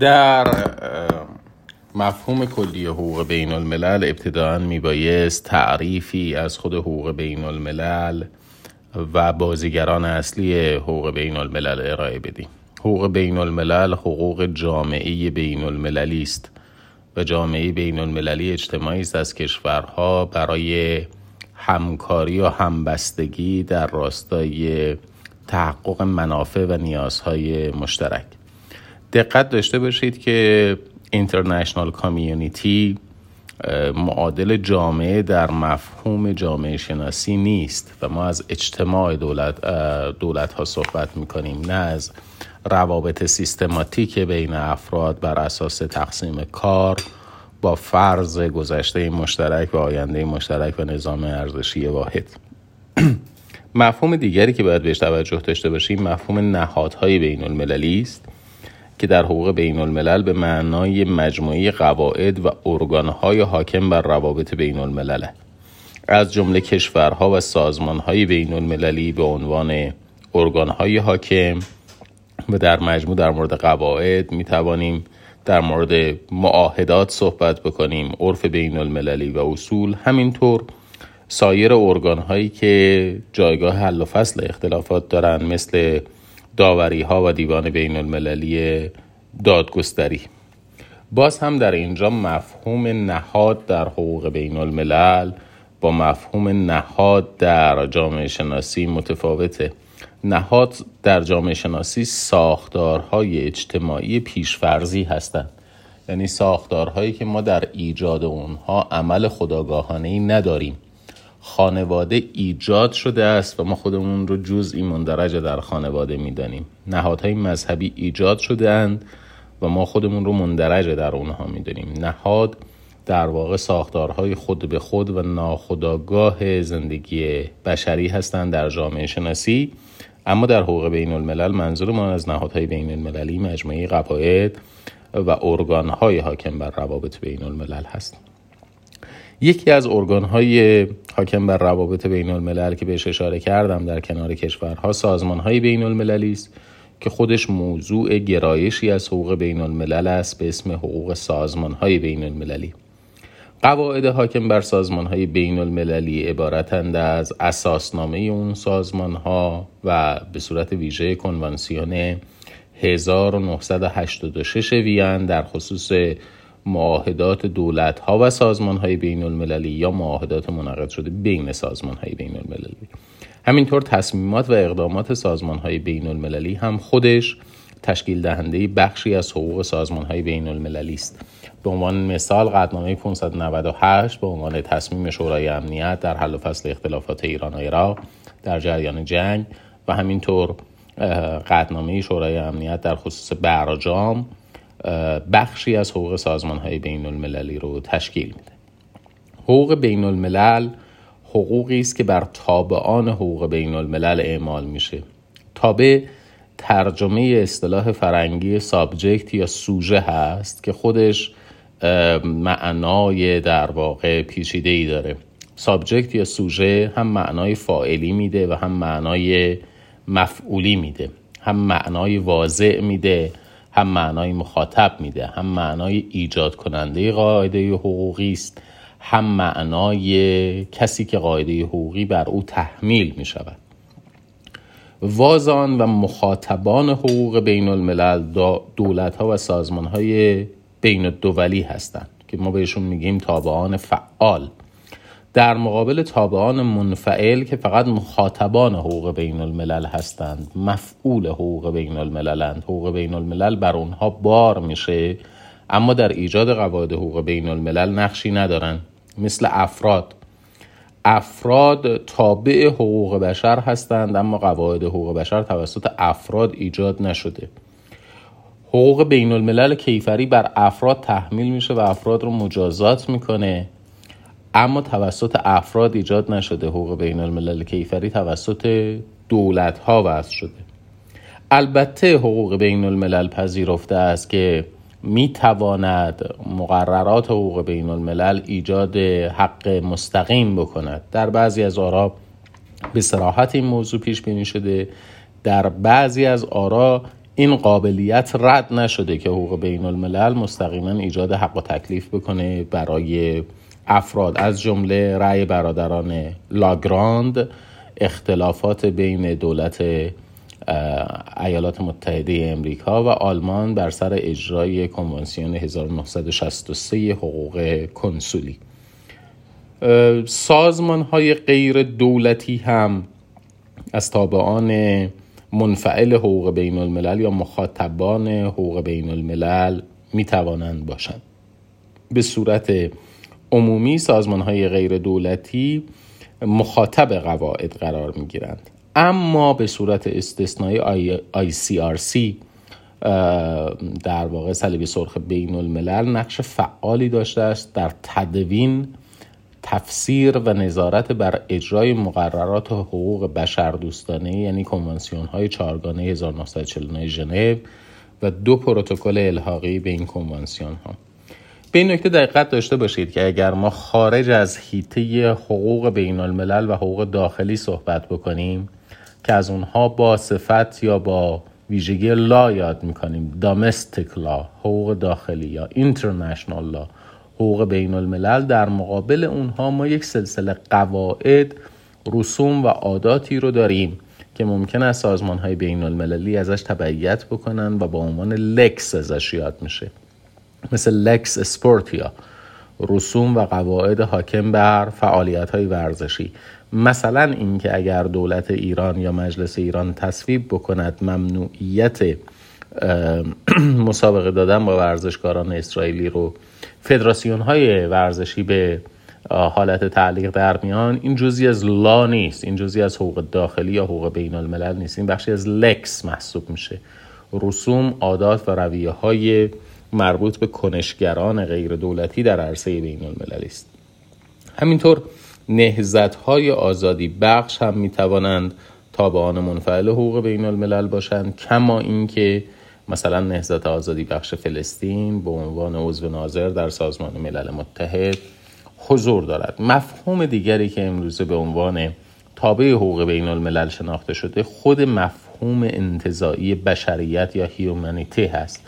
در مفهوم کلی حقوق بین الملل ابتداعا میبایست تعریفی از خود حقوق بین الملل و بازیگران اصلی حقوق بین الملل ارائه بدیم. حقوق بین الملل حقوق جامعه بین المللی است و جامعه بین المللی اجتماعی است از کشورها برای همکاری و همبستگی در راستای تحقق منافع و نیازهای مشترک. دقت داشته باشید که اینترنشنال کامیونیتی معادل جامعه در مفهوم جامعه شناسی نیست و ما از اجتماع دولت, دولت ها صحبت می کنیم نه از روابط سیستماتیک بین افراد بر اساس تقسیم کار با فرض گذشته مشترک و آینده مشترک و نظام ارزشی واحد. مفهوم دیگری که باید بهش توجه داشته باشیم مفهوم نهادهای بین المللی است. که در حقوق بین الملل به معنای مجموعه قواعد و ارگانهای حاکم بر روابط بین الملل از جمله کشورها و سازمانهای بین المللی به عنوان ارگانهای حاکم و در مجموع در مورد قواعد می توانیم در مورد معاهدات صحبت بکنیم. عرف بین المللی و اصول همینطور سایر ارگان هایی که جایگاه حل و فصل اختلافات دارند مثل داوری ها و دیوان بین المللی دادگستری. باز هم در اینجا مفهوم نهاد در حقوق بین الملل با مفهوم نهاد در جامعه شناسی متفاوته. نهاد در جامعه شناسی ساختارهای اجتماعی پیشفرزی هستند. یعنی ساختارهایی که ما در ایجاد اونها عمل خداگاهانه ای نداریم. خانواده ایجاد شده است و ما خودمون رو جزئی مندرجه در خانواده می‌دانیم. نهادهای مذهبی ایجاد شده اند و ما خودمون رو مندرجه در اونها می‌دانیم. نهاد در واقع ساختارهای خود به خود و ناخداگاه زندگی بشری هستند در جامعه شناسی. اما در حقوق بین الملل منظور ما از نهادهای بین المللی مجموعه قواعد و ارگانهای حاکم بر روابط بین الملل هست. یکی از ارگانهای حاکم بر روابط بین الملل که بهش اشاره کردم در کنار کشورها سازمانهای بین المللی است که خودش موضوع گرایشی از حقوق بین الملل است به اسم حقوق سازمانهای بین المللی قواعد حاکم بر سازمان های بین المللی عبارتند از اساسنامه اون سازمان ها و به صورت ویژه کنوانسیون 1986 وین در خصوص معاهدات دولت ها و سازمان های بین المللی یا معاهدات منعقد شده بین سازمان های بین المللی همینطور تصمیمات و اقدامات سازمان های بین المللی هم خودش تشکیل دهنده بخشی از حقوق سازمان های بین المللی است. به عنوان مثال قدنامه 598 به عنوان تصمیم شورای امنیت در حل و فصل اختلافات ایران و عراق در جریان جنگ و همینطور قدنامه شورای امنیت در خصوص برجام بخشی از حقوق سازمان های بین المللی رو تشکیل میده. حقوق بین الملل حقوقی است که بر تابعان حقوق بین الملل اعمال میشه. تابع ترجمه اصطلاح فرنگی subject یا سوژه هست که خودش معنای در واقع پیچیده ای داره. subject یا سوژه هم معنای فاعلی میده و هم معنای مفعولی میده. هم معنای واضع میده هم معنای مخاطب میده هم معنای ایجاد کننده قاعده حقوقی است هم معنای کسی که قاعده حقوقی بر او تحمیل می شود وازان و مخاطبان حقوق بین الملل دولت ها و سازمان های بین الدولی هستند که ما بهشون میگیم تابعان فعال. در مقابل تابعان منفعل که فقط مخاطبان حقوق بین الملل هستند مفعول حقوق بین المللند حقوق بین الملل بر اونها بار میشه اما در ایجاد قواعد حقوق بین الملل نقشی ندارن. مثل افراد. افراد تابع حقوق بشر هستند اما قواعد حقوق بشر توسط افراد ایجاد نشده. حقوق بین الملل کیفری بر افراد تحمیل میشه و افراد رو مجازات می‌کنه. اما توسط افراد ایجاد نشده حقوق بین الملل کیفری توسط دولت ها وضع شده. البته حقوق بین الملل پذیرفته است که می تواند مقررات حقوق بین الملل ایجاد حق مستقیم بکند. در بعضی از آرا به سراحت این موضوع پیش بینی شده. در بعضی از آرا این قابلیت رد نشده که حقوق بین الملل مستقیما ایجاد حق و تکلیف بکنه برای افراد از جمله رأی برادران لاگراند اختلافات بین دولت ایالات متحده امریکا و آلمان بر سر اجرای کنوانسیون 1963 حقوق کنسولی. سازمان های غیر دولتی هم از تابعان منفعل حقوق بین الملل یا مخاطبان حقوق بین الملل می توانند باشند. به صورت عمومی سازمان های غیر دولتی مخاطب قواعد قرار می گیرند اما به صورت استثنایی ICRC در واقع صلیب سرخ بین الملل نقش فعالی داشته است در تدوین تفسیر و نظارت بر اجرای مقررات حقوق بشر دوستانه یعنی کنوانسیون های چهارگانه 1949 ژنو و دو پروتکل الحاقی به این کنوانسیون ها به این نکته دقت داشته باشید که اگر ما خارج از حیطه حقوق بین الملل و حقوق داخلی صحبت بکنیم که از اونها با صفت یا با ویژگی لا یاد می‌کنیم دامستیک لا حقوق داخلی یا اینترنشنال لا حقوق بین الملل در مقابل اونها ما یک سلسله قواعد رسوم و عاداتی رو داریم که ممکن است سازمان های بین المللی ازش تبعیت بکنن و با عنوان لکس ازش یاد میشه. مثل لکس اسپورتیا رسوم و قواعد حاکم بر فعالیت های ورزشی. مثلا اینکه اگر دولت ایران یا مجلس ایران تصویب بکند ممنوعیت مسابقه دادن با ورزشکاران اسرائیلی رو فدراسیون های ورزشی به حالت تعلیق در میان این جزی از لا نیست. این جزی از حقوق داخلی یا حقوق بین الملل نیست. این بخشی از لکس محسوب میشه. رسوم عادات و رویه های مربوط به کنشگران غیر دولتی در عرصه بین المللی است. همینطور نهزت های آزادی بخش هم می توانند تابعان منفعل حقوق بین الملل باشند کما اینکه مثلا نهزت آزادی بخش فلسطین به عنوان عضو ناظر در سازمان ملل متحد حضور دارد. مفهوم دیگری که امروزه به عنوان تابع حقوق بین الملل شناخته شده خود مفهوم انتظایی بشریت یا هیومانیتی هست.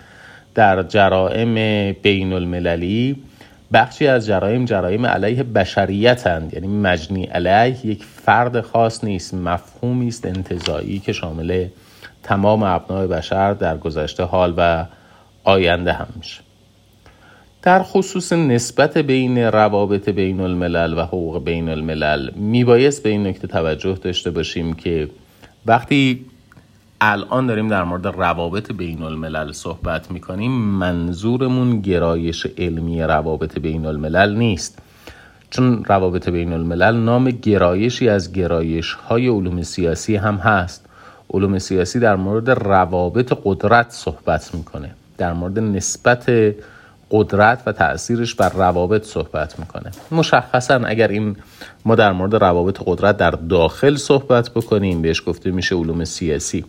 در جرائم بین المللی بخشی از جرایم جرایم علیه بشریت هند یعنی مجنی علیه یک فرد خاص نیست مفهومی است انتظایی که شامل تمام ابنای بشر در گذشته حال و آینده هم میشه در خصوص نسبت بین روابط بین الملل و حقوق بین الملل میبایست به این نکته توجه داشته باشیم که وقتی الان داریم در مورد روابط بین الملل صحبت می‌کنیم. منظورمون گرایش علمی روابط بین الملل نیست. چون روابط بین الملل نام گرایشی از گرایش های علوم سیاسی هم هست. علوم سیاسی در مورد روابط قدرت صحبت می‌کنه. در مورد نسبت قدرت و تاثیرش بر روابط صحبت می‌کنه. مشخصا اگر این ما در مورد روابط قدرت در داخل صحبت بکنیم بهش گفته میشه علوم سیاسی.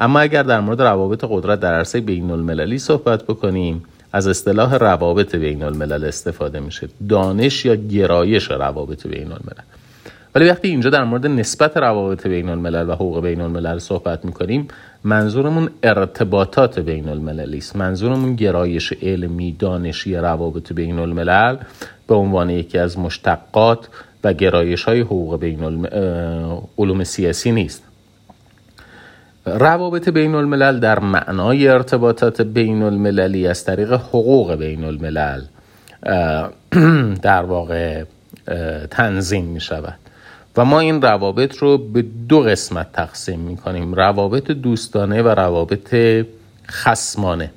اما اگر در مورد روابط قدرت در عرصه بین المللی صحبت بکنیم از اصطلاح روابط بین الملل استفاده میشه. دانش یا گرایش روابط بین الملل ولی وقتی اینجا در مورد نسبت روابط بین الملل و حقوق بین الملل صحبت می‌کنیم منظورمون ارتباطات بین المللی است. منظورمون گرایش علمی دانشی روابط بین الملل به عنوان یکی از مشتقات و گرایش های حقوق بین علوم سیاسی نیست. روابط بین الملل در معنای ارتباطات بین المللی از طریق حقوق بین الملل در واقع تنظیم می شود و ما این روابط رو به دو قسمت تقسیم می کنیم روابط دوستانه و روابط خسمانه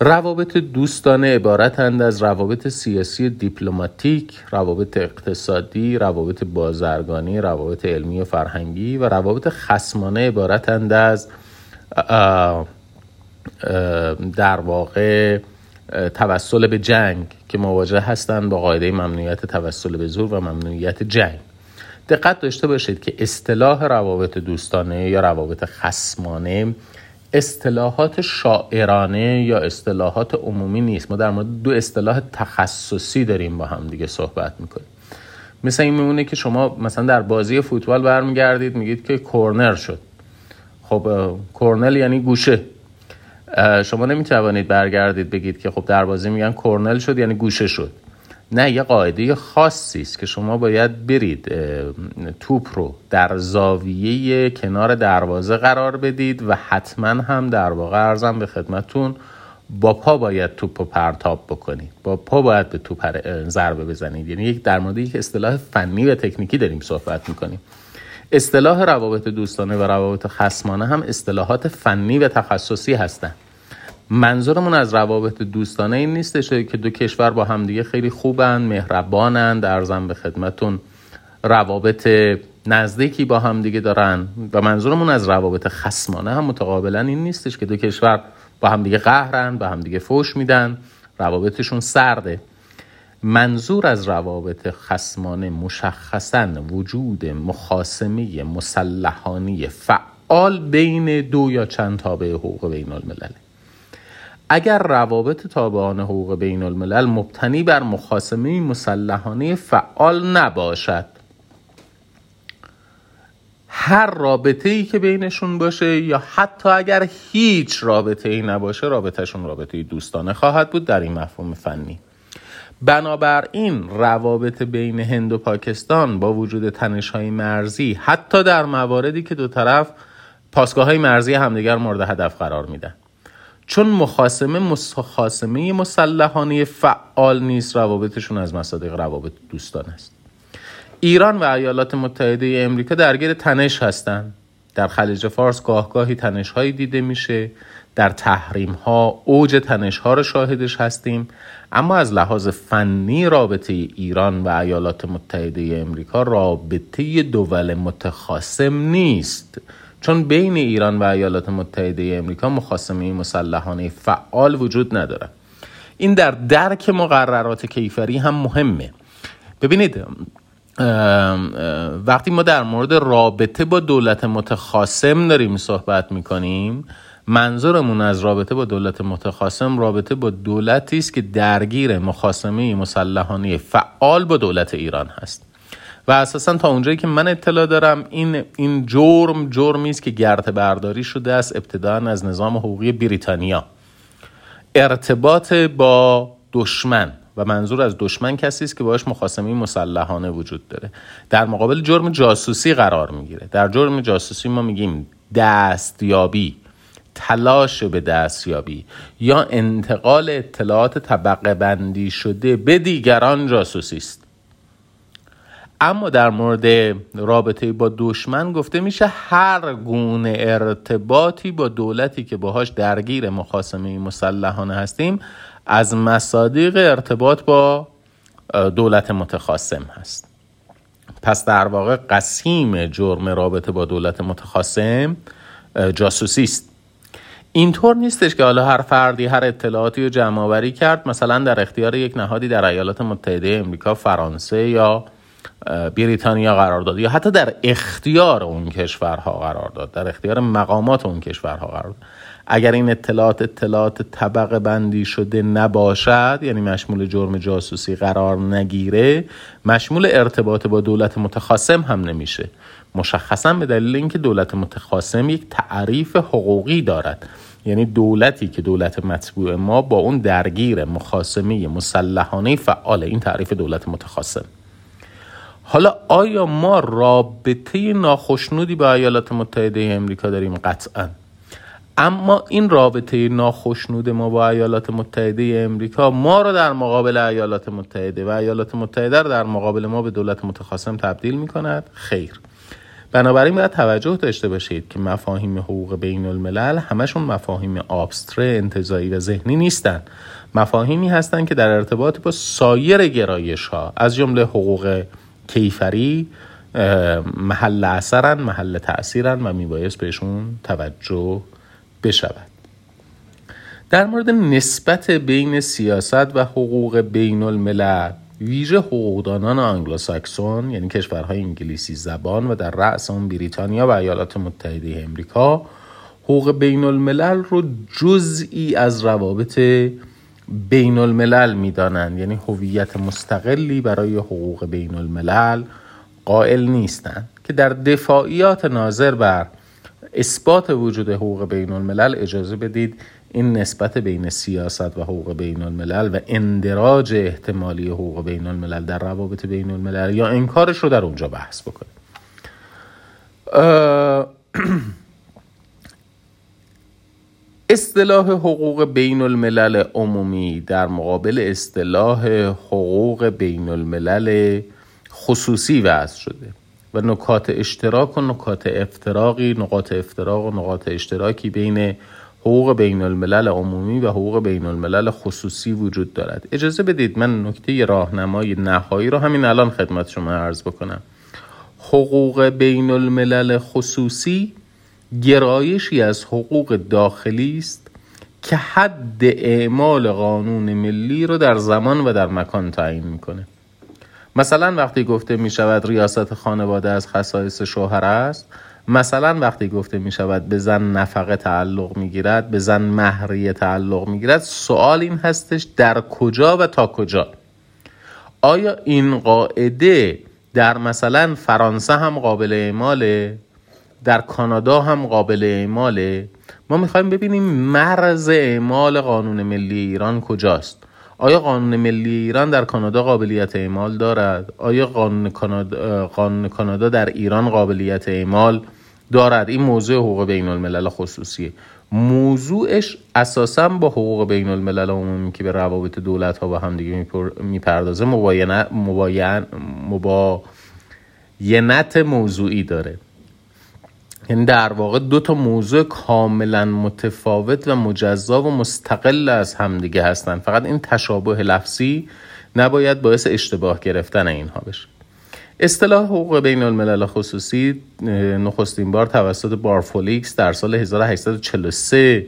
روابط دوستانه عبارتند از روابط سیاسی دیپلماتیک، روابط اقتصادی، روابط بازرگانی، روابط علمی و فرهنگی و روابط خسمانه عبارتند از در واقع توسل به جنگ که مواجه هستند با قاعده ممنوعیت توسل به زور و ممنوعیت جنگ. دقت داشته باشید که اصطلاح روابط دوستانه یا روابط خسمانه اصطلاحات شاعرانه یا اصطلاحات عمومی نیست. ما در مورد دو اصطلاح تخصصی داریم با هم دیگه صحبت می‌کنیم. مثل این میمونه که شما مثلا در بازی فوتبال برمیگردید میگید که کورنر شد. خب کورنل یعنی گوشه. شما نمی‌توانید برگردید بگید که خب دروازه میگن کرنل شد یعنی گوشه شد. نه یه قاعده خاصی است که شما باید برید توپ رو در زاویه کنار دروازه قرار بدید و حتما هم در واقع ارزم به خدمتون با پا باید توپ رو پرتاب بکنید. با پا باید به توپ ضربه بزنید. یعنی یک در مورد یک اصطلاح فنی و تکنیکی داریم صحبت می‌کنیم. اصطلاح روابط دوستانه و روابط خسمانه هم اصطلاحات فنی و تخصصی هستند منظورمون از روابط دوستانه این نیستش که دو کشور با همدیگه خیلی خوبن مهربانند ارزم به خدمتون. روابط نزدیکی با همدیگه دارن و منظورمون از روابط خسمانه هم متقابلا این نیستش که دو کشور با همدیگه قهرن با همدیگه فوش میدن. روابطشون سرده. منظور از روابط خسمانه مشخصا وجود مخاسمه مسلحانی فعال بین دو یا چند تابع حقوق بین الملل اگر روابط تابعان حقوق بین الملل مبتنی بر مخاسمه مسلحانه فعال نباشد. هر رابطه ای که بینشون باشه یا حتی اگر هیچ رابطه ای نباشه رابطهشون رابطه دوستانه خواهد بود در این مفهوم فنی. بنابراین روابط بین هند و پاکستان با وجود تنش های مرزی حتی در مواردی که دو طرف پاسگاه های مرزی همدیگر مورد هدف قرار میدن. چون مخاسمه مخاسمه مسلحانه فعال نیست روابطشون از مصادیق روابط دوستان است. ایران و ایالات متحده امریکا درگیر تنش هستند. در خلیج فارس گاهگاهی تنش هایی دیده میشه. در تحریم ها اوج تنش ها رو شاهدش هستیم. اما از لحاظ فنی رابطه ایران و ایالات متحده امریکا رابطه دول متخاصم نیست. چون بین ایران و ایالات متحده امریکا مخاسمه مسلحانه فعال وجود نداره. این در درک مقررات کیفری هم مهمه. ببینید وقتی ما در مورد رابطه با دولت متخاصم داریم صحبت می‌کنیم منظورمون از رابطه با دولت متخاصم رابطه با دولتی است که درگیر مخاسمه مسلحانه فعال با دولت ایران هست. و اساسا تا اونجایی که من اطلاع دارم این این جرم جرمی است که گرد برداری شده است ابتدا از نظام حقوقی بریتانیا. ارتباط با دشمن و منظور از دشمن کسی است که باش مخاسمه مسلحانه وجود داره. در مقابل جرم جاسوسی قرار می‌گیره. در جرم جاسوسی ما میگیم دستیابی تلاش به دستیابی یا انتقال اطلاعات طبقه بندی شده به دیگران جاسوسی است. اما در مورد رابطه با دشمن گفته میشه هر گونه ارتباطی با دولتی که باهاش درگیر مخاسمه مسلحانه هستیم از مصادیق ارتباط با دولت متخاصم هست. پس در واقع قسیم جرم رابطه با دولت متخاصم جاسوسی است. اینطور نیستش که حالا هر فردی هر اطلاعاتی رو جمع کرد مثلا در اختیار یک نهادی در ایالات متحده امریکا فرانسه یا بریتانیا قرار داد یا حتی در اختیار اون کشورها قرار داد در اختیار مقامات اون کشورها قرار داد. اگر این اطلاعات اطلاعات طبقه بندی شده نباشد یعنی مشمول جرم جاسوسی قرار نگیره مشمول ارتباط با دولت متخاصم هم نمیشه. مشخصا به دلیل اینکه دولت متخاصم یک تعریف حقوقی دارد. یعنی دولتی که دولت مطبوع ما با اون درگیر مخاسمه مسلحانه فعاله این تعریف دولت متخاصم. حالا آیا ما رابطه ناخشنودی با ایالات متحده امریکا داریم؟ قطعا. اما این رابطه ناخشنود ما با ایالات متحده امریکا ما رو در مقابل ایالات متحده و ایالات متحده رو در مقابل ما به دولت متخاصم تبدیل می کند خیر. بنابراین باید توجه داشته باشید که مفاهیم حقوق بین الملل همشون مفاهیم آبستره انتظایی و ذهنی نیستند مفاهیمی هستند که در ارتباط با سایر گرایش ها از جمله حقوق کیفری محل اثرن محل تاثیرن و میبایست بهشون توجه بشود. در مورد نسبت بین سیاست و حقوق بین الملل ویژه حقوقدانان آنگلوساکسون یعنی کشورهای انگلیسی زبان و در رأس اون بریتانیا و ایالات متحده امریکا حقوق بین الملل رو جزئی از روابط بین الملل می‌دانند. یعنی هویت مستقلی برای حقوق بین الملل قائل نیستند. که در دفاعیات ناظر بر اثبات وجود حقوق بین الملل اجازه بدید این نسبت بین سیاست و حقوق بین الملل و اندراج احتمالی حقوق بین الملل در روابط بین الملل یا انکارش رو در اونجا بحث بکنه اصطلاح حقوق بین الملل عمومی در مقابل اصطلاح حقوق بین الملل خصوصی وضع شده و نکات اشتراک و نکات افتراقی نقاط افتراق و نقاط اشتراکی بین حقوق بین الملل عمومی و حقوق بین الملل خصوصی وجود دارد. اجازه بدید من نکته راهنمای نهایی رو همین الان خدمت شما عرض بکنم. حقوق بین الملل خصوصی گرایشی از حقوق داخلی است که حد اعمال قانون ملی رو در زمان و در مکان تعیین می‌کنه. مثلا وقتی گفته می شود ریاست خانواده از خصایص شوهر است مثلا وقتی گفته می شود به زن نفقه تعلق می گیرد به زن مهریه تعلق می گیرد سوال این هستش در کجا و تا کجا؟ آیا این قاعده در مثلا فرانسه هم قابل اعماله؟ در کانادا هم قابل اعماله. ما می‌خوایم ببینیم مرز اعمال قانون ملی ایران کجاست. آیا قانون ملی ایران در کانادا قابلیت اعمال دارد؟ آیا قانون کانادا, قانون کانادا در ایران قابلیت اعمال دارد؟ این موضوع حقوق بین الملل خصوصیه. موضوعش اساسا با حقوق بین الملل عمومی که به روابط دولت ها با هم دیگه می‌پردازه مباینت موضوعی داره. یعنی در واقع دو تا موضوع کاملا متفاوت و مجزا و مستقل از همدیگه هستن. فقط این تشابه لفظی نباید باعث اشتباه گرفتن اینها بشه. اصطلاح حقوق بین الملل خصوصی نخستین بار توسط بارفولیکس در سال 1843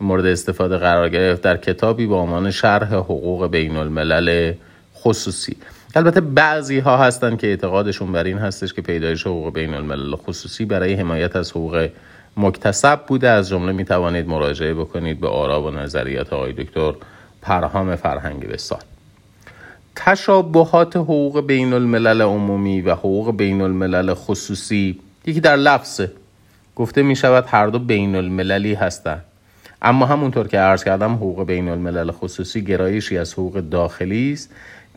مورد استفاده قرار گرفت در کتابی با عنوان شرح حقوق بین الملل خصوصی. البته بعضی ها هستن که اعتقادشون بر این هستش که پیدایش حقوق بین الملل خصوصی برای حمایت از حقوق مکتسب بوده. از جمله می توانید مراجعه بکنید به آرا و نظریات آقای دکتر پرهام فرهنگی سال تشابهات حقوق بین الملل عمومی و حقوق بین الملل خصوصی یکی در لفظه گفته می شود هر دو بین المللی هستند. اما همونطور که عرض کردم حقوق بین الملل خصوصی گرایشی از حقوق داخلی است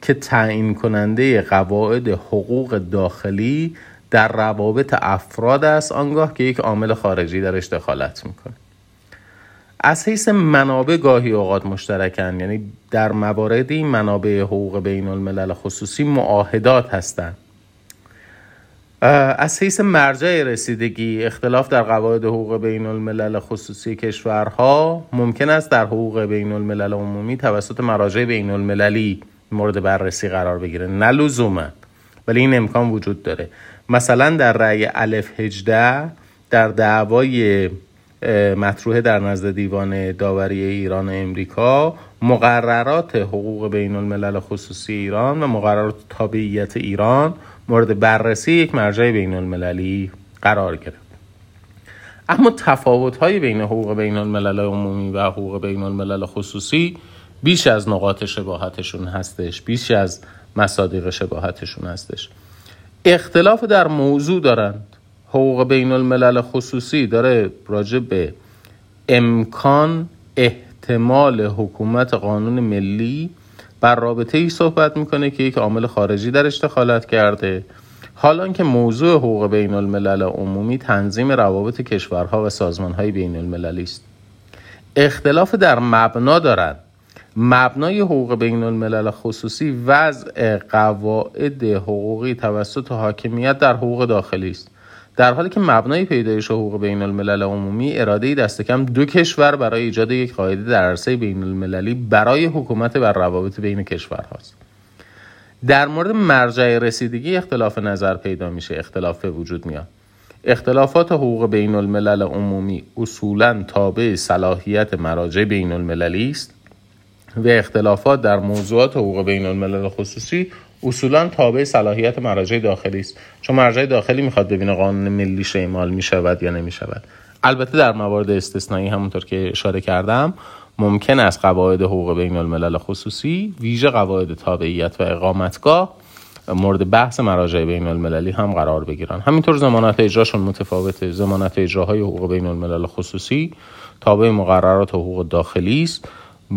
که تعیین کننده قواعد حقوق داخلی در روابط افراد است آنگاه که یک عامل خارجی درش دخالت می‌کنه. از حیث منابع گاهی اوقات مشترکن یعنی در مواردی منابع حقوق بین الملل خصوصی معاهدات هستند. از حیث مرجع رسیدگی اختلاف در قواعد حقوق بین الملل خصوصی کشورها ممکن است در حقوق بین الملل عمومی توسط مراجع بین المللی مورد بررسی قرار بگیره. نه لزوما. ولی این امکان وجود داره. مثلا در رأی الف 18 در دعوای مطروحه در نزد دیوان داوری ایران و امریکا مقررات حقوق بین الملل خصوصی ایران و مقررات تابعیت ایران مورد بررسی یک مرجع بین المللی قرار گرفت. اما تفاوت های بین حقوق بین الملل عمومی و حقوق بین الملل خصوصی بیش از نقاط شباهتشون هستش بیش از مصادیق شباهتشون هستش. اختلاف در موضوع دارند. حقوق بین الملل خصوصی داره راجع به امکان احتمال حکومت قانون ملی بر رابطه ای صحبت می‌کنه که یک عامل خارجی درش دخالت کرده. حالا که موضوع حقوق بین الملل عمومی تنظیم روابط کشورها و سازمانهای بین المللی است. اختلاف در مبنا دارند. مبنای حقوق بین الملل خصوصی وضع قواعد حقوقی توسط حاکمیت در حقوق داخلی است. در حالی که مبنای پیدایش حقوق بین الملل عمومی اراده دست کم دو کشور برای ایجاد یک قاعده در عرصه بین المللی برای حکومت بر روابط بین کشورهاست. در مورد مرجع رسیدگی اختلاف نظر پیدا میشه اختلاف وجود میاد. اختلافات حقوق بین الملل عمومی اصولا تابع صلاحیت مراجع بین المللی است. و اختلافات در موضوعات حقوق بین الملل خصوصی اصولا تابع صلاحیت مراجع داخلی است. چون مراجع داخلی می‌خواد ببینه قانون ملی اعمال می‌شود یا نمی‌شود. البته در موارد استثنایی همونطور که اشاره کردم ممکن است قواعد حقوق بین الملل خصوصی ویژه قواعد تابعیت و اقامتگاه مورد بحث مراجع بین المللی هم قرار بگیرن. همینطور زمانت اجراشون متفاوته. زمانت اجراهای حقوق بین الملل خصوصی تابع مقررات حقوق داخلی است.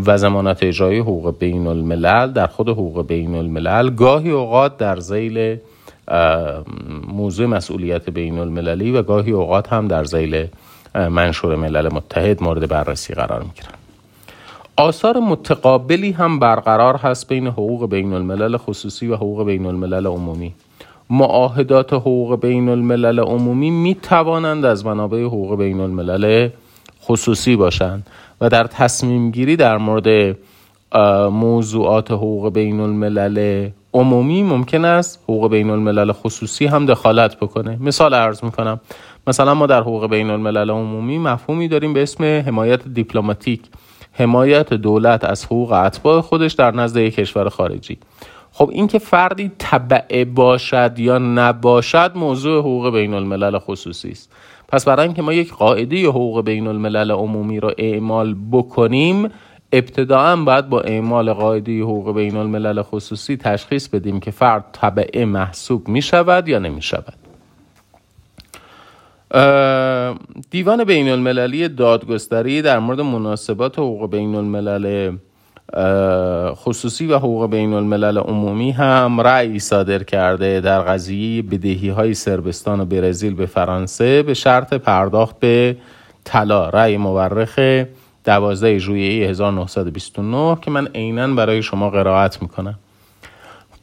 و زمانت اجرایی حقوق بین الملل در خود حقوق بین الملل گاهی اوقات در زیل موضوع مسئولیت بین المللی و گاهی اوقات هم در زیل منشور ملل متحد مورد بررسی قرار می‌گیرن. آثار متقابلی هم برقرار هست بین حقوق بین الملل خصوصی و حقوق بین الملل عمومی. معاهدات حقوق بین الملل عمومی می توانند از منابع حقوق بین الملل خصوصی باشند. و در تصمیم گیری در مورد موضوعات حقوق بین الملل عمومی ممکن است حقوق بین الملل خصوصی هم دخالت بکنه. مثال عرض می‌کنم. مثلا ما در حقوق بین الملل عمومی مفهومی داریم به اسم حمایت دیپلماتیک حمایت دولت از حقوق اتباع خودش در نزد یک کشور خارجی. خب اینکه فردی تبعه باشد یا نباشد موضوع حقوق بین الملل خصوصی است. پس برای اینکه ما یک قاعده حقوق بین الملل عمومی را اعمال بکنیم ابتداعا باید با اعمال قاعده حقوق بین الملل خصوصی تشخیص بدیم که فرد تبعه محسوب می شود یا نمی شود دیوان بین المللی دادگستری در مورد مناسبات حقوق بین الملل خصوصی و حقوق بین الملل عمومی هم رأی صادر کرده در قضیه بدهی های سربستان و برزیل به فرانسه به شرط پرداخت به طلا. رأی مورخ 12 ژوئیه 1929 که من عینا برای شما قرائت می‌کنم.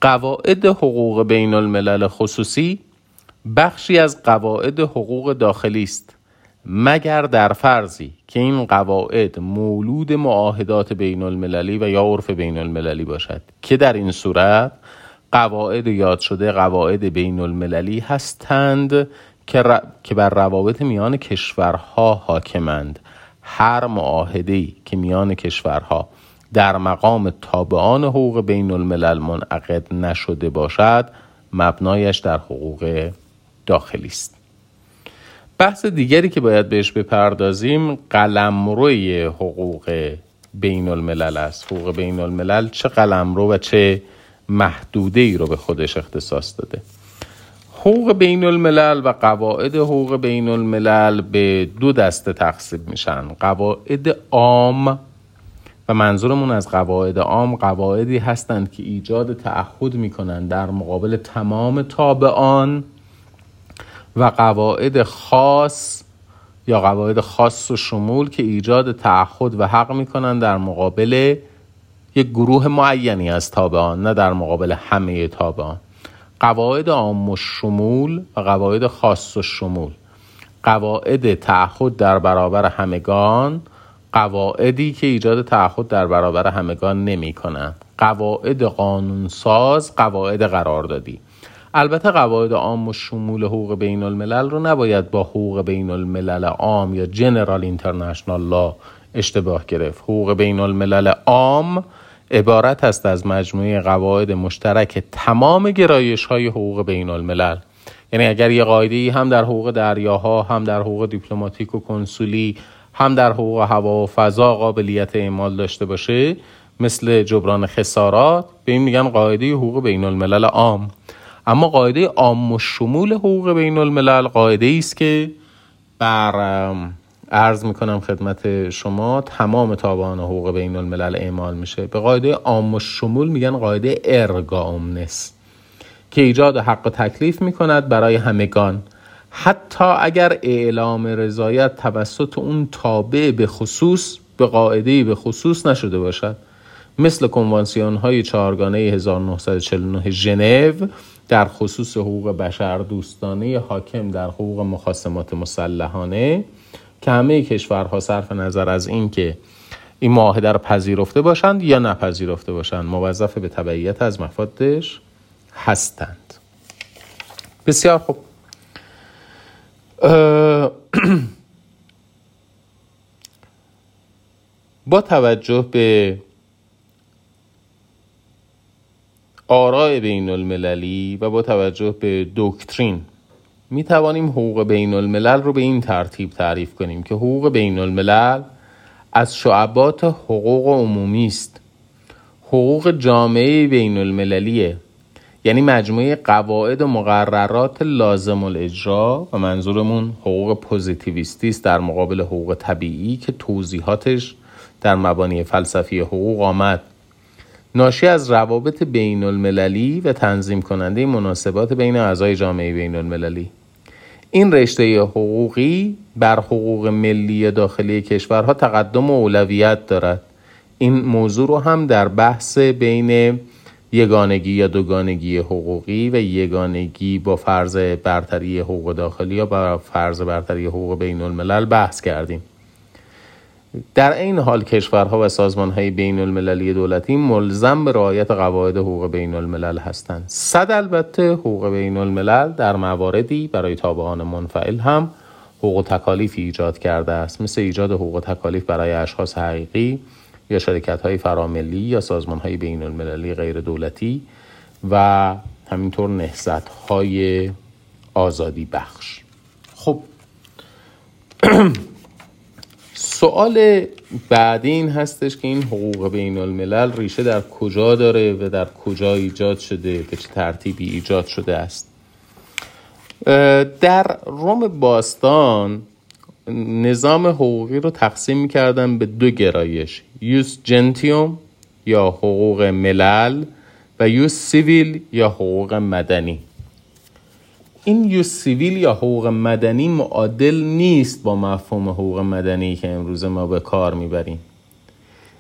قواعد حقوق بین الملل خصوصی بخشی از قواعد حقوق داخلی است. مگر در فرضی که این قواعد مولود معاهدات بین المللی و یا عرف بین المللی باشد که در این صورت قواعد یاد شده قواعد بین المللی هستند که, بر روابط میان کشورها حاکمند. هر معاهده که میان کشورها در مقام تابعان حقوق بین الملل منعقد نشده باشد مبنایش در حقوق داخلی است. بحث دیگری که باید بهش بپردازیم قلمروی حقوق بین الملل است. حقوق بین الملل چه قلمرو و چه محدوده ای رو به خودش اختصاص داده. حقوق بین الملل و قواعد حقوق بین الملل به دو دسته تقسیم میشن. قواعد عام و منظورمون از قواعد عام قواعدی هستند که ایجاد تعهد می‌کنند در مقابل تمام تابعان و قواعد خاص یا قواعد خاص و شمول که ایجاد تعهد و حق می‌کنن در مقابل یک گروه معینی از تابعان نه در مقابل همه تابعان. قواعد عام و شمول و قواعد خاص و شمول. قواعد تعهد در برابر همگان قواعدی که ایجاد تعهد در برابر همگان نمی کنند قواعد قانونساز قواعد قراردادی. البته قواعد عام و شمول حقوق بین الملل رو نباید با حقوق بین الملل عام یا جنرال اینترنشنال لا اشتباه گرفت. حقوق بین الملل عام عبارت است از مجموعه قواعد مشترک تمام گرایش های حقوق بین الملل یعنی اگر یه قاعده هم در حقوق دریاها هم در حقوق دیپلماتیک و کنسولی هم در حقوق هوا و فضا قابلیت اعمال داشته باشه مثل جبران خسارات به این میگن قاعده حقوق بین الملل عام. اما قاعده عام و شمول حقوق بین الملل قاعده است که بر عرض می‌کنم خدمت شما تمام تابعان حقوق بین الملل اعمال میشه. به قاعده عام و شمول میگن قاعده ارگا که ایجاد حق و تکلیف می‌کند برای همگان. حتی اگر اعلام رضایت توسط اون تابع به خصوص به قاعده به خصوص نشده باشد. مثل کنوانسیون های چهارگانه 1949 ژنو در خصوص حقوق بشر دوستانه حاکم در حقوق مخاسمات مسلحانه که همه کشورها صرف نظر از اینکه این معاهده را پذیرفته باشند یا نپذیرفته باشند موظف به تبعیت از مفادش هستند. بسیار خوب. با توجه به آراء بین المللی و با توجه به دکترین می توانیم حقوق بین الملل رو به این ترتیب تعریف کنیم که حقوق بین الملل از شعبات حقوق عمومی است. حقوق جامعه بین المللیه یعنی مجموعه قواعد و مقررات لازم الاجرا و منظورمون حقوق پوزیتیویستی است در مقابل حقوق طبیعی که توضیحاتش در مبانی فلسفی حقوق آمد. ناشی از روابط بین المللی و تنظیم کننده مناسبات بین اعضای جامعه بین المللی این رشته حقوقی بر حقوق ملی داخلی کشورها تقدم و اولویت دارد. این موضوع رو هم در بحث بین یگانگی یا دوگانگی حقوقی و یگانگی با فرض برتری حقوق داخلی یا با فرض برتری حقوق بین الملل بحث کردیم. در این حال کشورها و سازمانهای بین المللی دولتی ملزم به رعایت قواعد حقوق بین الملل هستند. صد البته حقوق بین الملل در مواردی برای تابعان منفعل هم حقوق تکالیفی ایجاد کرده است. مثل ایجاد حقوق تکالیف برای اشخاص حقیقی یا شرکت های فراملی یا سازمان های بین المللی غیر دولتی و همینطور نهزت های آزادی بخش. خب. سوال بعدی این هستش که این حقوق بین الملل ریشه در کجا داره و در کجا ایجاد شده؟ به چه ترتیبی ایجاد شده است؟ در روم باستان نظام حقوقی رو تقسیم می‌کردن به دو گرایش یوس جنتیوم یا حقوق ملل و یوس سیویل یا حقوق مدنی. این یوس سیویل یا حقوق مدنی معادل نیست با مفهوم حقوق مدنی که امروز ما به کار می‌بریم.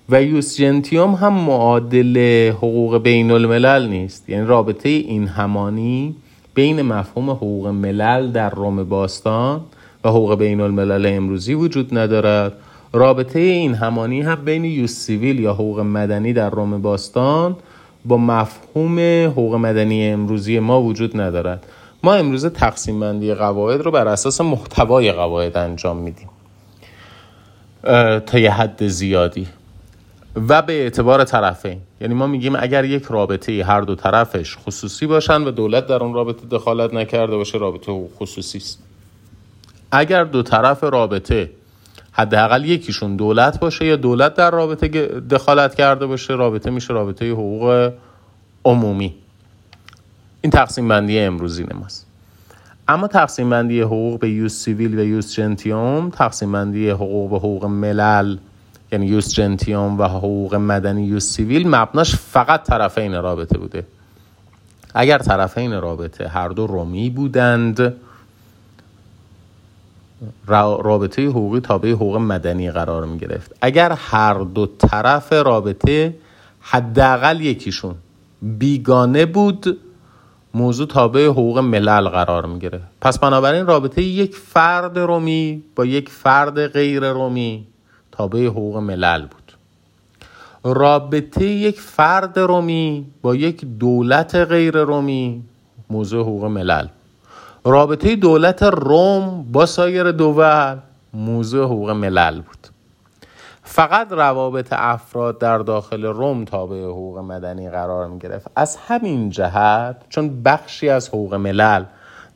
و یوس جنتیوم هم معادل حقوق بین الملل نیست. یعنی رابطه این همانی بین مفهوم حقوق ملل در روم باستان و حقوق بین الملل امروزی وجود ندارد. رابطه این همانی هم بین یوس سیویل یا حقوق مدنی در روم باستان با مفهوم حقوق مدنی امروزی ما وجود ندارد. ما امروز تقسیم بندی قواعد رو بر اساس محتوای قواعد انجام میدیم. تا یه حد زیادی. و به اعتبار طرفین. یعنی ما میگیم اگر یک رابطه هر دو طرفش خصوصی باشن و دولت در اون رابطه دخالت نکرده باشه رابطه خصوصی است. اگر دو طرف رابطه حداقل یکیشون دولت باشه یا دولت در رابطه دخالت کرده باشه رابطه میشه رابطه حقوق عمومی. این تقسیم بندی امروزی نماست اما تقسیم بندی حقوق به یوس سیویل و یوس جنتیوم تقسیم بندی حقوق به حقوق ملل یعنی یوس جنتیوم و حقوق مدنی یوس سیویل مبناش فقط طرفین رابطه بوده. اگر طرفین رابطه هر دو رومی بودند رابطه حقوقی تابع حقوق مدنی قرار می گرفت. اگر هر دو طرف رابطه حداقل یکیشون بیگانه بود موضوع تابع حقوق ملل قرار می گرفت پس بنابراین رابطه یک فرد رومی با یک فرد غیر رومی تابع حقوق ملل بود. رابطه یک فرد رومی با یک دولت غیر رومی موضوع حقوق ملل. رابطه دولت روم با سایر دول موضوع حقوق ملل بود. فقط روابط افراد در داخل روم تابع حقوق مدنی قرار می گرفت از همین جهت چون بخشی از حقوق ملل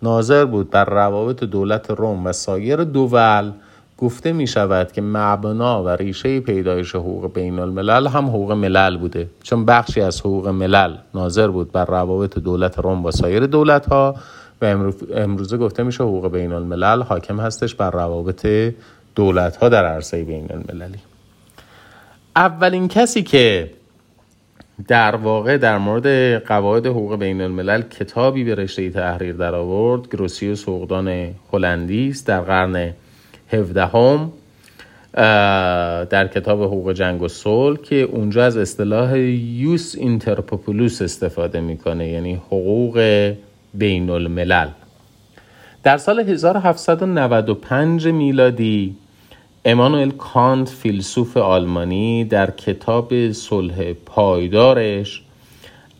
ناظر بود بر روابط دولت روم و سایر دول گفته می شود که مبنا و ریشه پیدایش حقوق بین الملل هم حقوق ملل بوده. چون بخشی از حقوق ملل ناظر بود بر روابط دولت روم با سایر دولت ها و امروزه گفته میشه حقوق بین الملل حاکم هستش بر روابط دولت ها در عرصه بین المللی اولین کسی که در واقع در مورد قواعد حقوق بین الملل کتابی به رشته تحریر در آورد گروسیوس حقوقدان هلندی است در قرن هفدهم در کتاب حقوق جنگ و صلح که اونجا از اصطلاح jus inter populos استفاده می‌کنه یعنی حقوق بین الملل در سال 1795 میلادی امانوئل کانت فیلسوف آلمانی در کتاب صلح پایدارش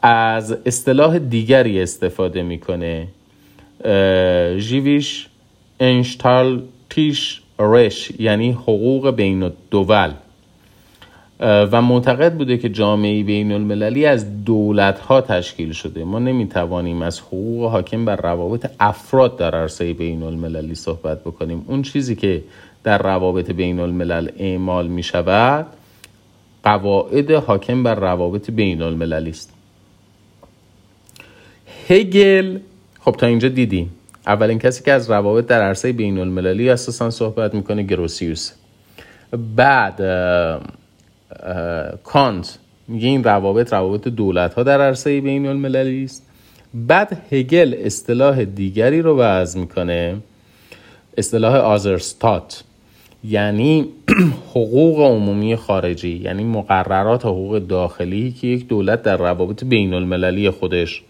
از اصطلاح دیگری استفاده می‌کنه. جیویش انشتالتیش رش یعنی حقوق بین الدول. و معتقد بوده که جامعه بین المللی از دولت ها تشکیل شده. ما نمی‌توانیم از حقوق حاکم بر روابط افراد در عرصه بین المللی صحبت بکنیم. اون چیزی که در روابط بین الملل اعمال می شود قواعد حاکم بر روابط بین المللی است. هگل خب تا اینجا دیدیم. اولین کسی که از روابط در عرصه بین المللی اساسا صحبت می‌کنه گروسیوس. بعد کانت میگه این روابط روابط دولت ها در عرصه بین المللی است. بعد هگل اصطلاح دیگری رو وضع می‌کنه. اصطلاح äußeres Staatsrecht یعنی حقوق عمومی خارجی یعنی مقررات حقوق داخلی که یک دولت در روابط بین المللی خودش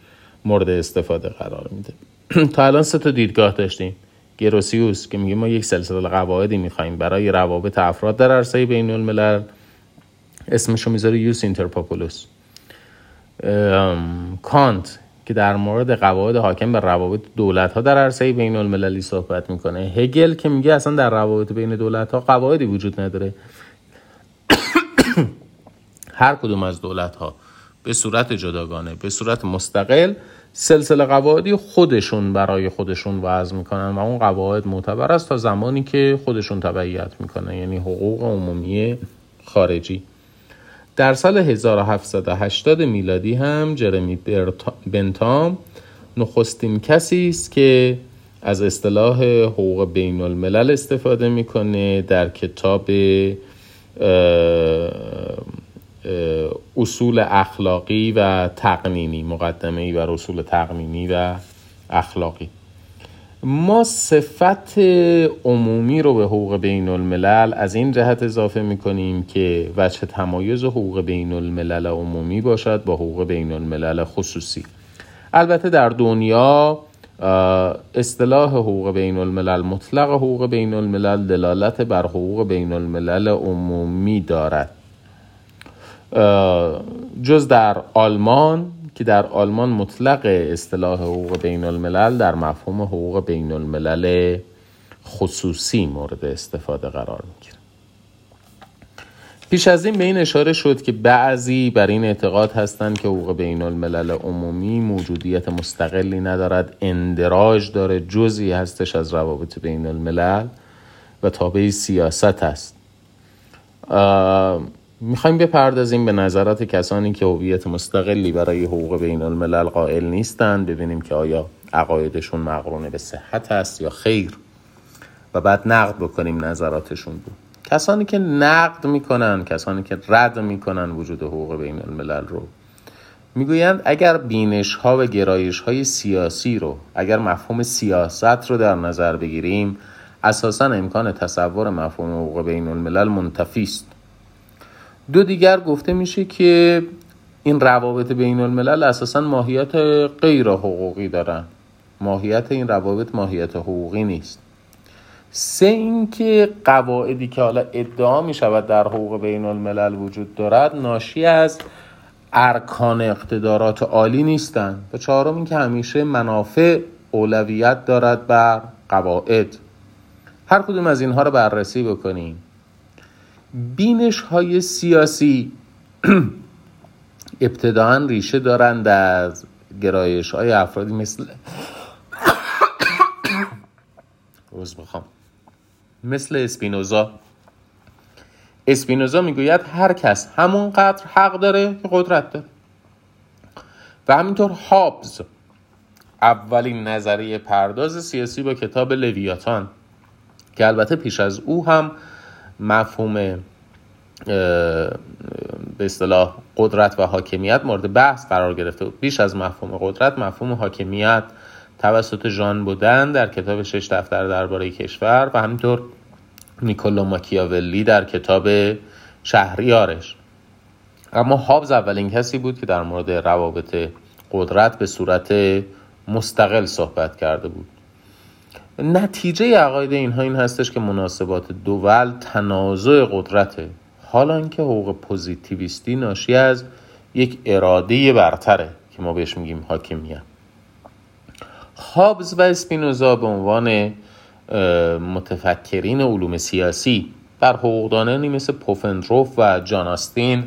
مورد استفاده قرار میده. تا الان سه تا دیدگاه داشتیم. گروسیوس که میگه ما یک سلسله قواعدی می‌خوایم برای روابط افراد در عرصه بین الملل اسمشو می‌ذاره jus inter populos. کانت که در مورد قواعد حاکم به روابط دولت ها در عرصه بین المللی صحبت می‌کنه. هگل که میگه اصلا در روابط بین دولت ها قواعدی وجود نداره. هر کدوم از دولت ها به صورت جداگانه به صورت مستقل سلسله قواعدی خودشون برای خودشون وضع می‌کنن و اون قواعد معتبر است تا زمانی که خودشون تبعیت می‌کنن. یعنی حقوق عمومی خارجی. در سال 1780 میلادی هم جرمی بنتام نخستین کسی است که از اصطلاح حقوق بین الملل استفاده می‌کنه در کتاب اصول اخلاقی و تقنینی مقدمه ای بر اصول تقنینی و اخلاقی. ما صفت عمومی رو به حقوق بین الملل از این جهت اضافه می کنیم که وجه تمایز حقوق بین الملل عمومی باشد با حقوق بین الملل خصوصی. البته در دنیا اصطلاح حقوق بین الملل مطلق حقوق بین الملل دلالت بر حقوق بین الملل عمومی دارد. جز در آلمان که در آلمان مطلق اصطلاح حقوق بین الملل در مفهوم حقوق بین الملل خصوصی مورد استفاده قرار می‌گیره. پیش از این به این اشاره شد که بعضی بر این اعتقاد هستند که حقوق بین الملل عمومی موجودیت مستقلی ندارد اندراج داره جزی هستش از روابط بین الملل و تابع سیاست است. می‌خوایم بپردازیم به نظرات کسانی که هویت مستقلی برای حقوق بین الملل قائل نیستند. ببینیم که آیا عقایدشون مقرونه به صحت است یا خیر. و بعد نقد بکنیم نظراتشون بود کسانی که نقد می‌کنن کسانی که رد می‌کنن وجود حقوق بین الملل رو. می‌گویند اگر بینش ها و گرایش های سیاسی رو اگر مفهوم سیاست رو در نظر بگیریم اساسا امکان تصور مفهوم حقوق بین الملل منتفی است. دو دیگر گفته میشه که این روابط بین الملل اساسا ماهیت غیر حقوقی دارن. ماهیت این روابط ماهیت حقوقی نیست. سه اینکه قواعدی که حالا ادعا می شود در حقوق بین الملل وجود دارد ناشی از ارکان اقتدارات عالی نیستند و چهارم اینکه همیشه منافع اولویت دارد بر قواعد. هر کدوم از اینها رو بررسی بکنیم. بینش های سیاسی ابتداعا ریشه دارند از گرایش های افرادی مثل بخوام مثل اسپینوزا. اسپینوزا می‌گوید هر کس همونقدر حق داره که قدرت داره. و همینطور هابز اولین نظریه پرداز سیاسی با کتاب لویاتان که البته پیش از او هم مفهوم به اصطلاح قدرت و حاکمیت مورد بحث قرار گرفته بود. بیش از مفهوم قدرت مفهوم حاکمیت توسط ژان بودن در کتاب شش دفتر درباره کشور و همینطور نیکولو ماکیاولی در کتاب شهریارش. اما هابز اولین کسی بود که در مورد روابط قدرت به صورت مستقل صحبت کرده بود. نتیجه عقاید اینها این هستش که مناسبات دول تنازع قدرته حالا اینکه حقوق پوزیتیویستی ناشی از یک اراده برتره که ما بهش میگیم حاکمیت. هابز و اسپینوزا به عنوان متفکرین علوم سیاسی در حقوقدانانی مثل پوفندروف و جان آستین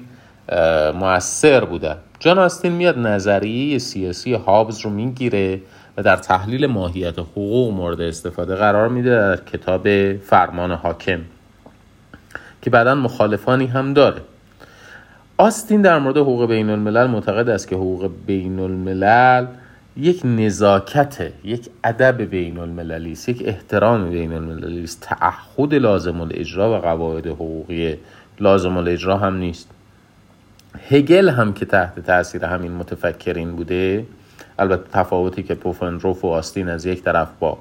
موثر بودن جان آستین میاد نظریه سیاسی هابز رو می‌گیره و در تحلیل ماهیت حقوق مورد استفاده قرار میده در کتاب فرمان حاکم که بعدا مخالفانی هم داره. آستین در مورد حقوق بین الملل معتقد است که حقوق بین الملل یک نزاکت یک ادب بین المللی است یک احترام بین المللی است. تعهد لازم الاجرا و قواعد حقوقی لازم الاجرا هم نیست. هگل هم که تحت تاثیر همین متفکرین بوده البته تفاوتی که پوفندروف و آستین از یک طرف با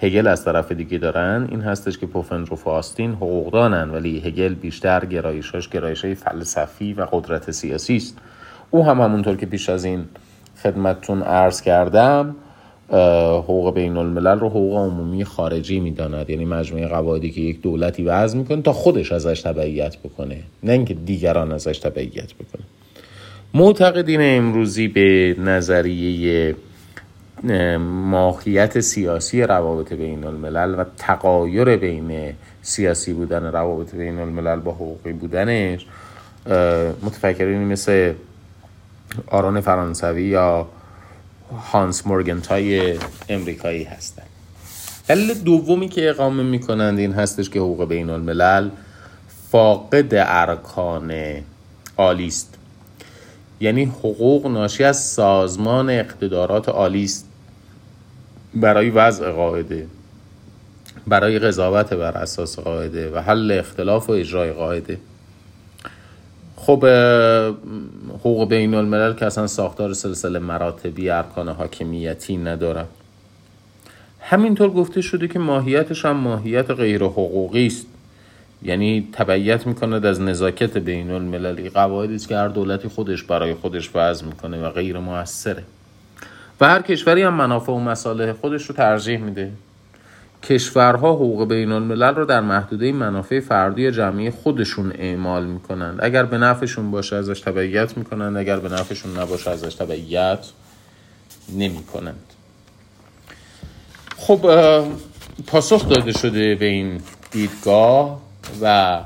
هگل از طرف دیگه دارن این هستش که پوفندروف و آستین حقوقدانن ولی هگل بیشتر گرایشاش گرایش های فلسفی و قدرت سیاسی است. او هم همونطور که پیش از این خدمتتون عرض کردم حقوق بین الملل رو حقوق عمومی خارجی می‌داند. یعنی مجموعه قواعدی که یک دولتی وضع می‌کنه تا خودش ازش تبعیت بکنه نه اینکه دیگران ازش تبعیت بکنه. معتقدین امروزی به نظریه ماهیت سیاسی روابط بین الملل و تقایر بین سیاسی بودن روابط بین الملل با حقوقی بودنش متفکرین مثل آرون فرانسوی یا هانس مورگنتای امریکایی هستند دلیل دومی که اقامه می‌کنند این هستش که حقوق بین الملل فاقد ارکان عالی است. یعنی حقوق ناشی از سازمان اقتدارات عالی است. برای وضع قاعده برای قضاوت بر اساس قاعده و حل اختلاف و اجرای قاعده. خب حقوق بین الملل که اصلا ساختار سلسله مراتبی ارکان حاکمیتی ندارن همینطور گفته شده که ماهیتش هم ماهیت غیر حقوقی است. یعنی تبعیت می‌کند از نزاکت بین المللی. قواعدی است که هر دولتی خودش برای خودش وضع می‌کنه و غیر موثره. و هر کشوری هم منافع و مصالح خودش رو ترجیح میده. کشورها حقوق بین الملل رو در محدوده منافع فردی یا جمعی خودشون اعمال می‌کنند. اگر به نفعشون باشه ازش تبعیت می‌کنند اگر به نفعشون نباشه ازش تبعیت نمی‌کنند. خب پاسخ داده شده به این دیدگاه. و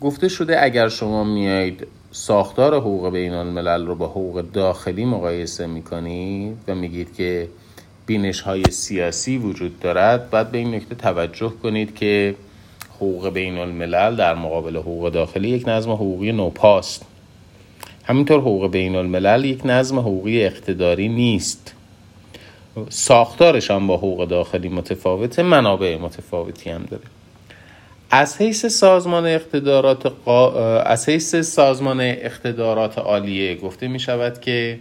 گفته شده اگر شما میایید ساختار حقوق بین الملل رو با حقوق داخلی مقایسه می‌کنید و میگید که بینش های سیاسی وجود دارد باید به این نکته توجه کنید که حقوق بین الملل در مقابل حقوق داخلی یک نظم حقوقی نوپاست. همینطور حقوق بین الملل یک نظم حقوقی اقتداری نیست. ساختارش هم با حقوق داخلی متفاوته منابع متفاوتی هم داره. از حیث سازمان اقتدارات از حیث سازمان اقتدارات عالیه گفته می شود که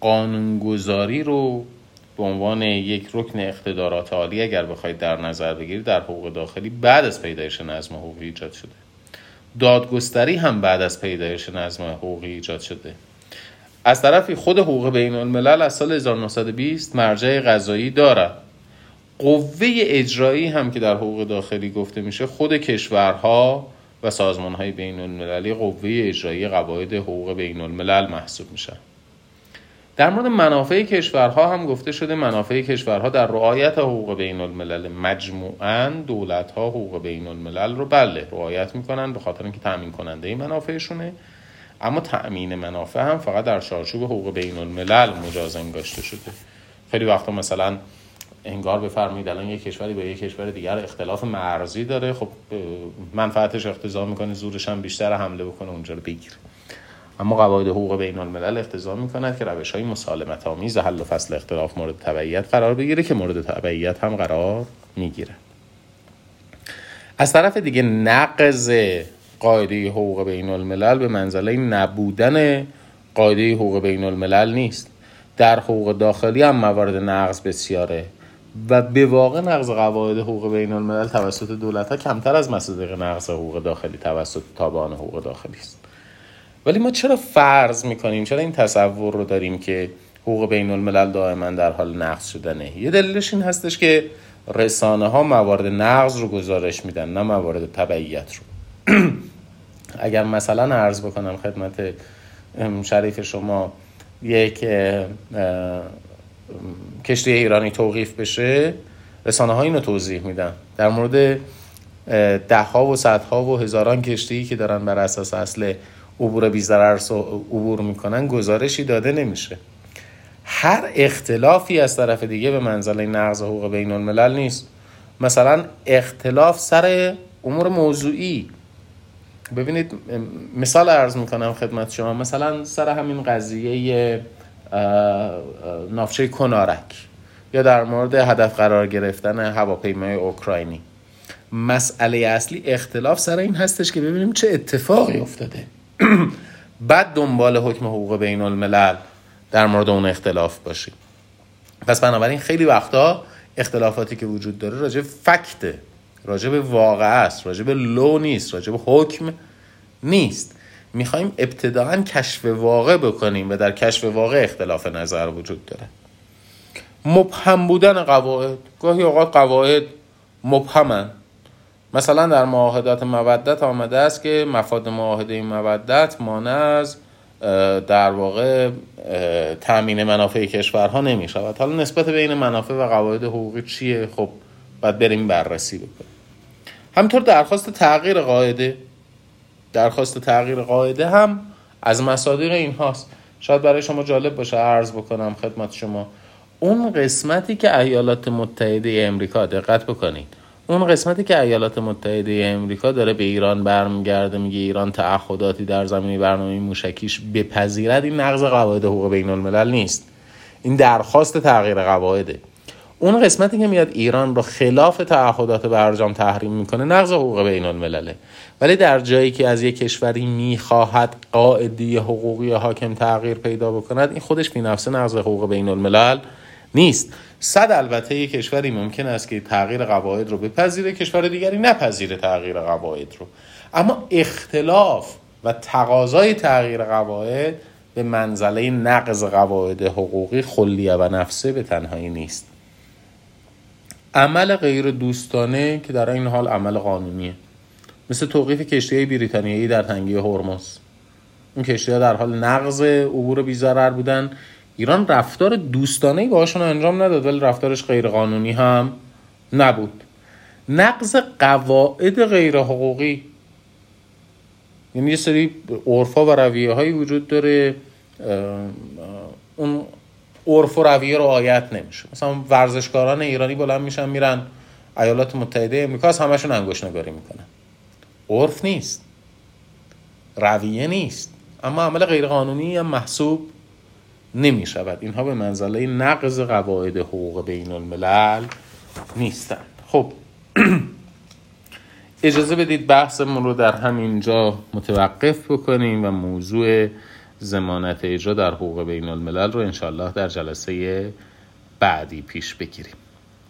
قانونگذاری رو به عنوان یک رکن اقتدارات عالی اگر بخواید در نظر بگیرید در حقوق داخلی بعد از پیدایش نظم حقوقی ایجاد شده. دادگستری هم بعد از پیدایش نظم حقوقی ایجاد شده. از طرفی خود حقوق بین الملل از سال 1920 مرجع قضایی دارد. قوه اجرایی هم که در حقوق داخلی گفته میشه خود کشورها و سازمان های بین المللی قوه اجرایی قواعد حقوق بین الملل محسوب میشن. در مورد منافع کشورها هم گفته شده منافع کشورها در رعایت حقوق بین الملل مجموعا دولت ها حقوق بین الملل رو بله رعایت می‌کنن به خاطر اینکه تامین کننده منافعشونه. اما تأمین منافع هم فقط در چارچوب حقوق بین الملل مجاز انگاشته شده. خیلی وقتا مثلا انگار بفرمایید الان یک کشوری با یک کشور دیگر اختلاف مرزی داره خب منفعتش اقتضا می‌کنه زورش هم بیشتر حمله بکنه اونجا رو بگیره اما قواعد حقوق بین الملل اقتضا می‌کند که روش های مسالمت آمیز حل و فصل اختلاف مورد تبعیت قرار بگیره که مورد تبعیت هم قرار می‌گیره. از طرف دیگه نقض قاعده حقوق بین الملل به منزله نبودن قاعده حقوق بین الملل نیست. در حقوق داخلی هم موارد نقض بسیاره و به واقع نقض قواعد حقوق بین الملل توسط دولت ها کمتر از مصادیق نقض حقوق داخلی توسط تابعان حقوق داخلی است. ولی ما چرا فرض می‌کنیم؟ چرا این تصور رو داریم که حقوق بین الملل دائما در حال نقض شدنه؟ یه دلیلش این هستش که رسانه ها موارد نقض رو گزارش میدن نه موارد تبعیت رو. اگر مثلا عرض بکنم خدمت شریف شما یک کشتی ایرانی توقیف بشه رسانه ها اینو توضیح میدن. در مورد ده ها و صدها و هزاران کشتی که دارن بر اساس اصل عبور بی عبور می‌کنن گزارشی داده نمیشه. هر اختلافی از طرف دیگه به منزله نقض حقوق بین الملل نیست. مثلا اختلاف سر امور موضوعی. ببینید مثال عرض می‌کنم خدمت شما. مثلا سر همین قضیه نافچه کنارک یا در مورد هدف قرار گرفتن هواپیمای اوکراینی. مسئله اصلی اختلاف سر این هستش که ببینیم چه اتفاقی افتاده. بعد دنبال حکم حقوق بین الملل در مورد اون اختلاف باشیم. پس بنابراین خیلی وقتا اختلافاتی که وجود داره راجع فکته راجع به واقع است راجع به لو نیست راجع به حکم نیست. می‌خوایم ابتداعا کشف واقع بکنیم و در کشف واقع اختلاف نظر وجود داره. مبهم بودن قواعد. گاهی اوقات قواعد مبهمن. مثلا در معاهدات مودت آمده است که مفاد معاهده مودت مانع از در واقع تامین منافع کشورها نمی شود حالا نسبت بین منافع و قواعد حقوقی چیه؟ خب باید بریم بررسی بکنیم. همینطور درخواست تغییر قاعده. درخواست تغییر قاعده هم از مصادیق این هاست شاید برای شما جالب باشه عرض بکنم خدمت شما. اون قسمتی که ایالات متحده امریکا دقت بکنید. اون قسمتی که ایالات متحده امریکا داره به ایران برمیگرده میگه ایران تعهداتی در زمینی برنامه موشکیش بپذیرد این نقض قواعد حقوق بین الملل نیست. این درخواست تغییر قواعده. اون قسمتی که میاد ایران رو خلاف تعهدات برجام تحریم می‌کنه نقض حقوق بین الملله ولی در جایی که از یک کشوری می‌خواهد قاعده حقوقی حاکم تغییر پیدا بکند این خودش فی نفسه نقض حقوق بین الملل نیست. صد البته یک کشوری ممکن است که تغییر قواعد رو بپذیره کشور دیگری نپذیره تغییر قواعد رو. اما اختلاف و تقاضای تغییر قواعد به منزله نقض قواعد حقوقی خلیه و نفسه به تنهایی نیست. عمل غیر دوستانه که در این حال عمل قانونیه. مثل توقیف کشتی بریتانیایی در تنگه هرمز. اون کشتی ها در حال نقض عبور بیزارر بودن. ایران رفتار دوستانه ای باهاشون انجام نداد ولی رفتارش غیر قانونی هم نبود. نقض قواعد غیر حقوقی. یعنی یه سری عرفا و رویه هایی وجود داره. اون عرف و رویه رو آیت نمیشه. مثلا ورزشکاران ایرانی بلند میشن میرن ایالات متحده امریکا از همشون انگوش نگاری می‌کنن. عرف نیست. رویه نیست. اما عمل غیرقانونی هم محسوب نمی شود اینها به منزله نقض قواعد حقوق بین الملل نیستند. خب. اجازه بدید بحثمون رو در همینجا متوقف بکنیم و موضوع زمانت اجرا در حقوق بین الملل رو انشالله در جلسه بعدی پیش بگیریم.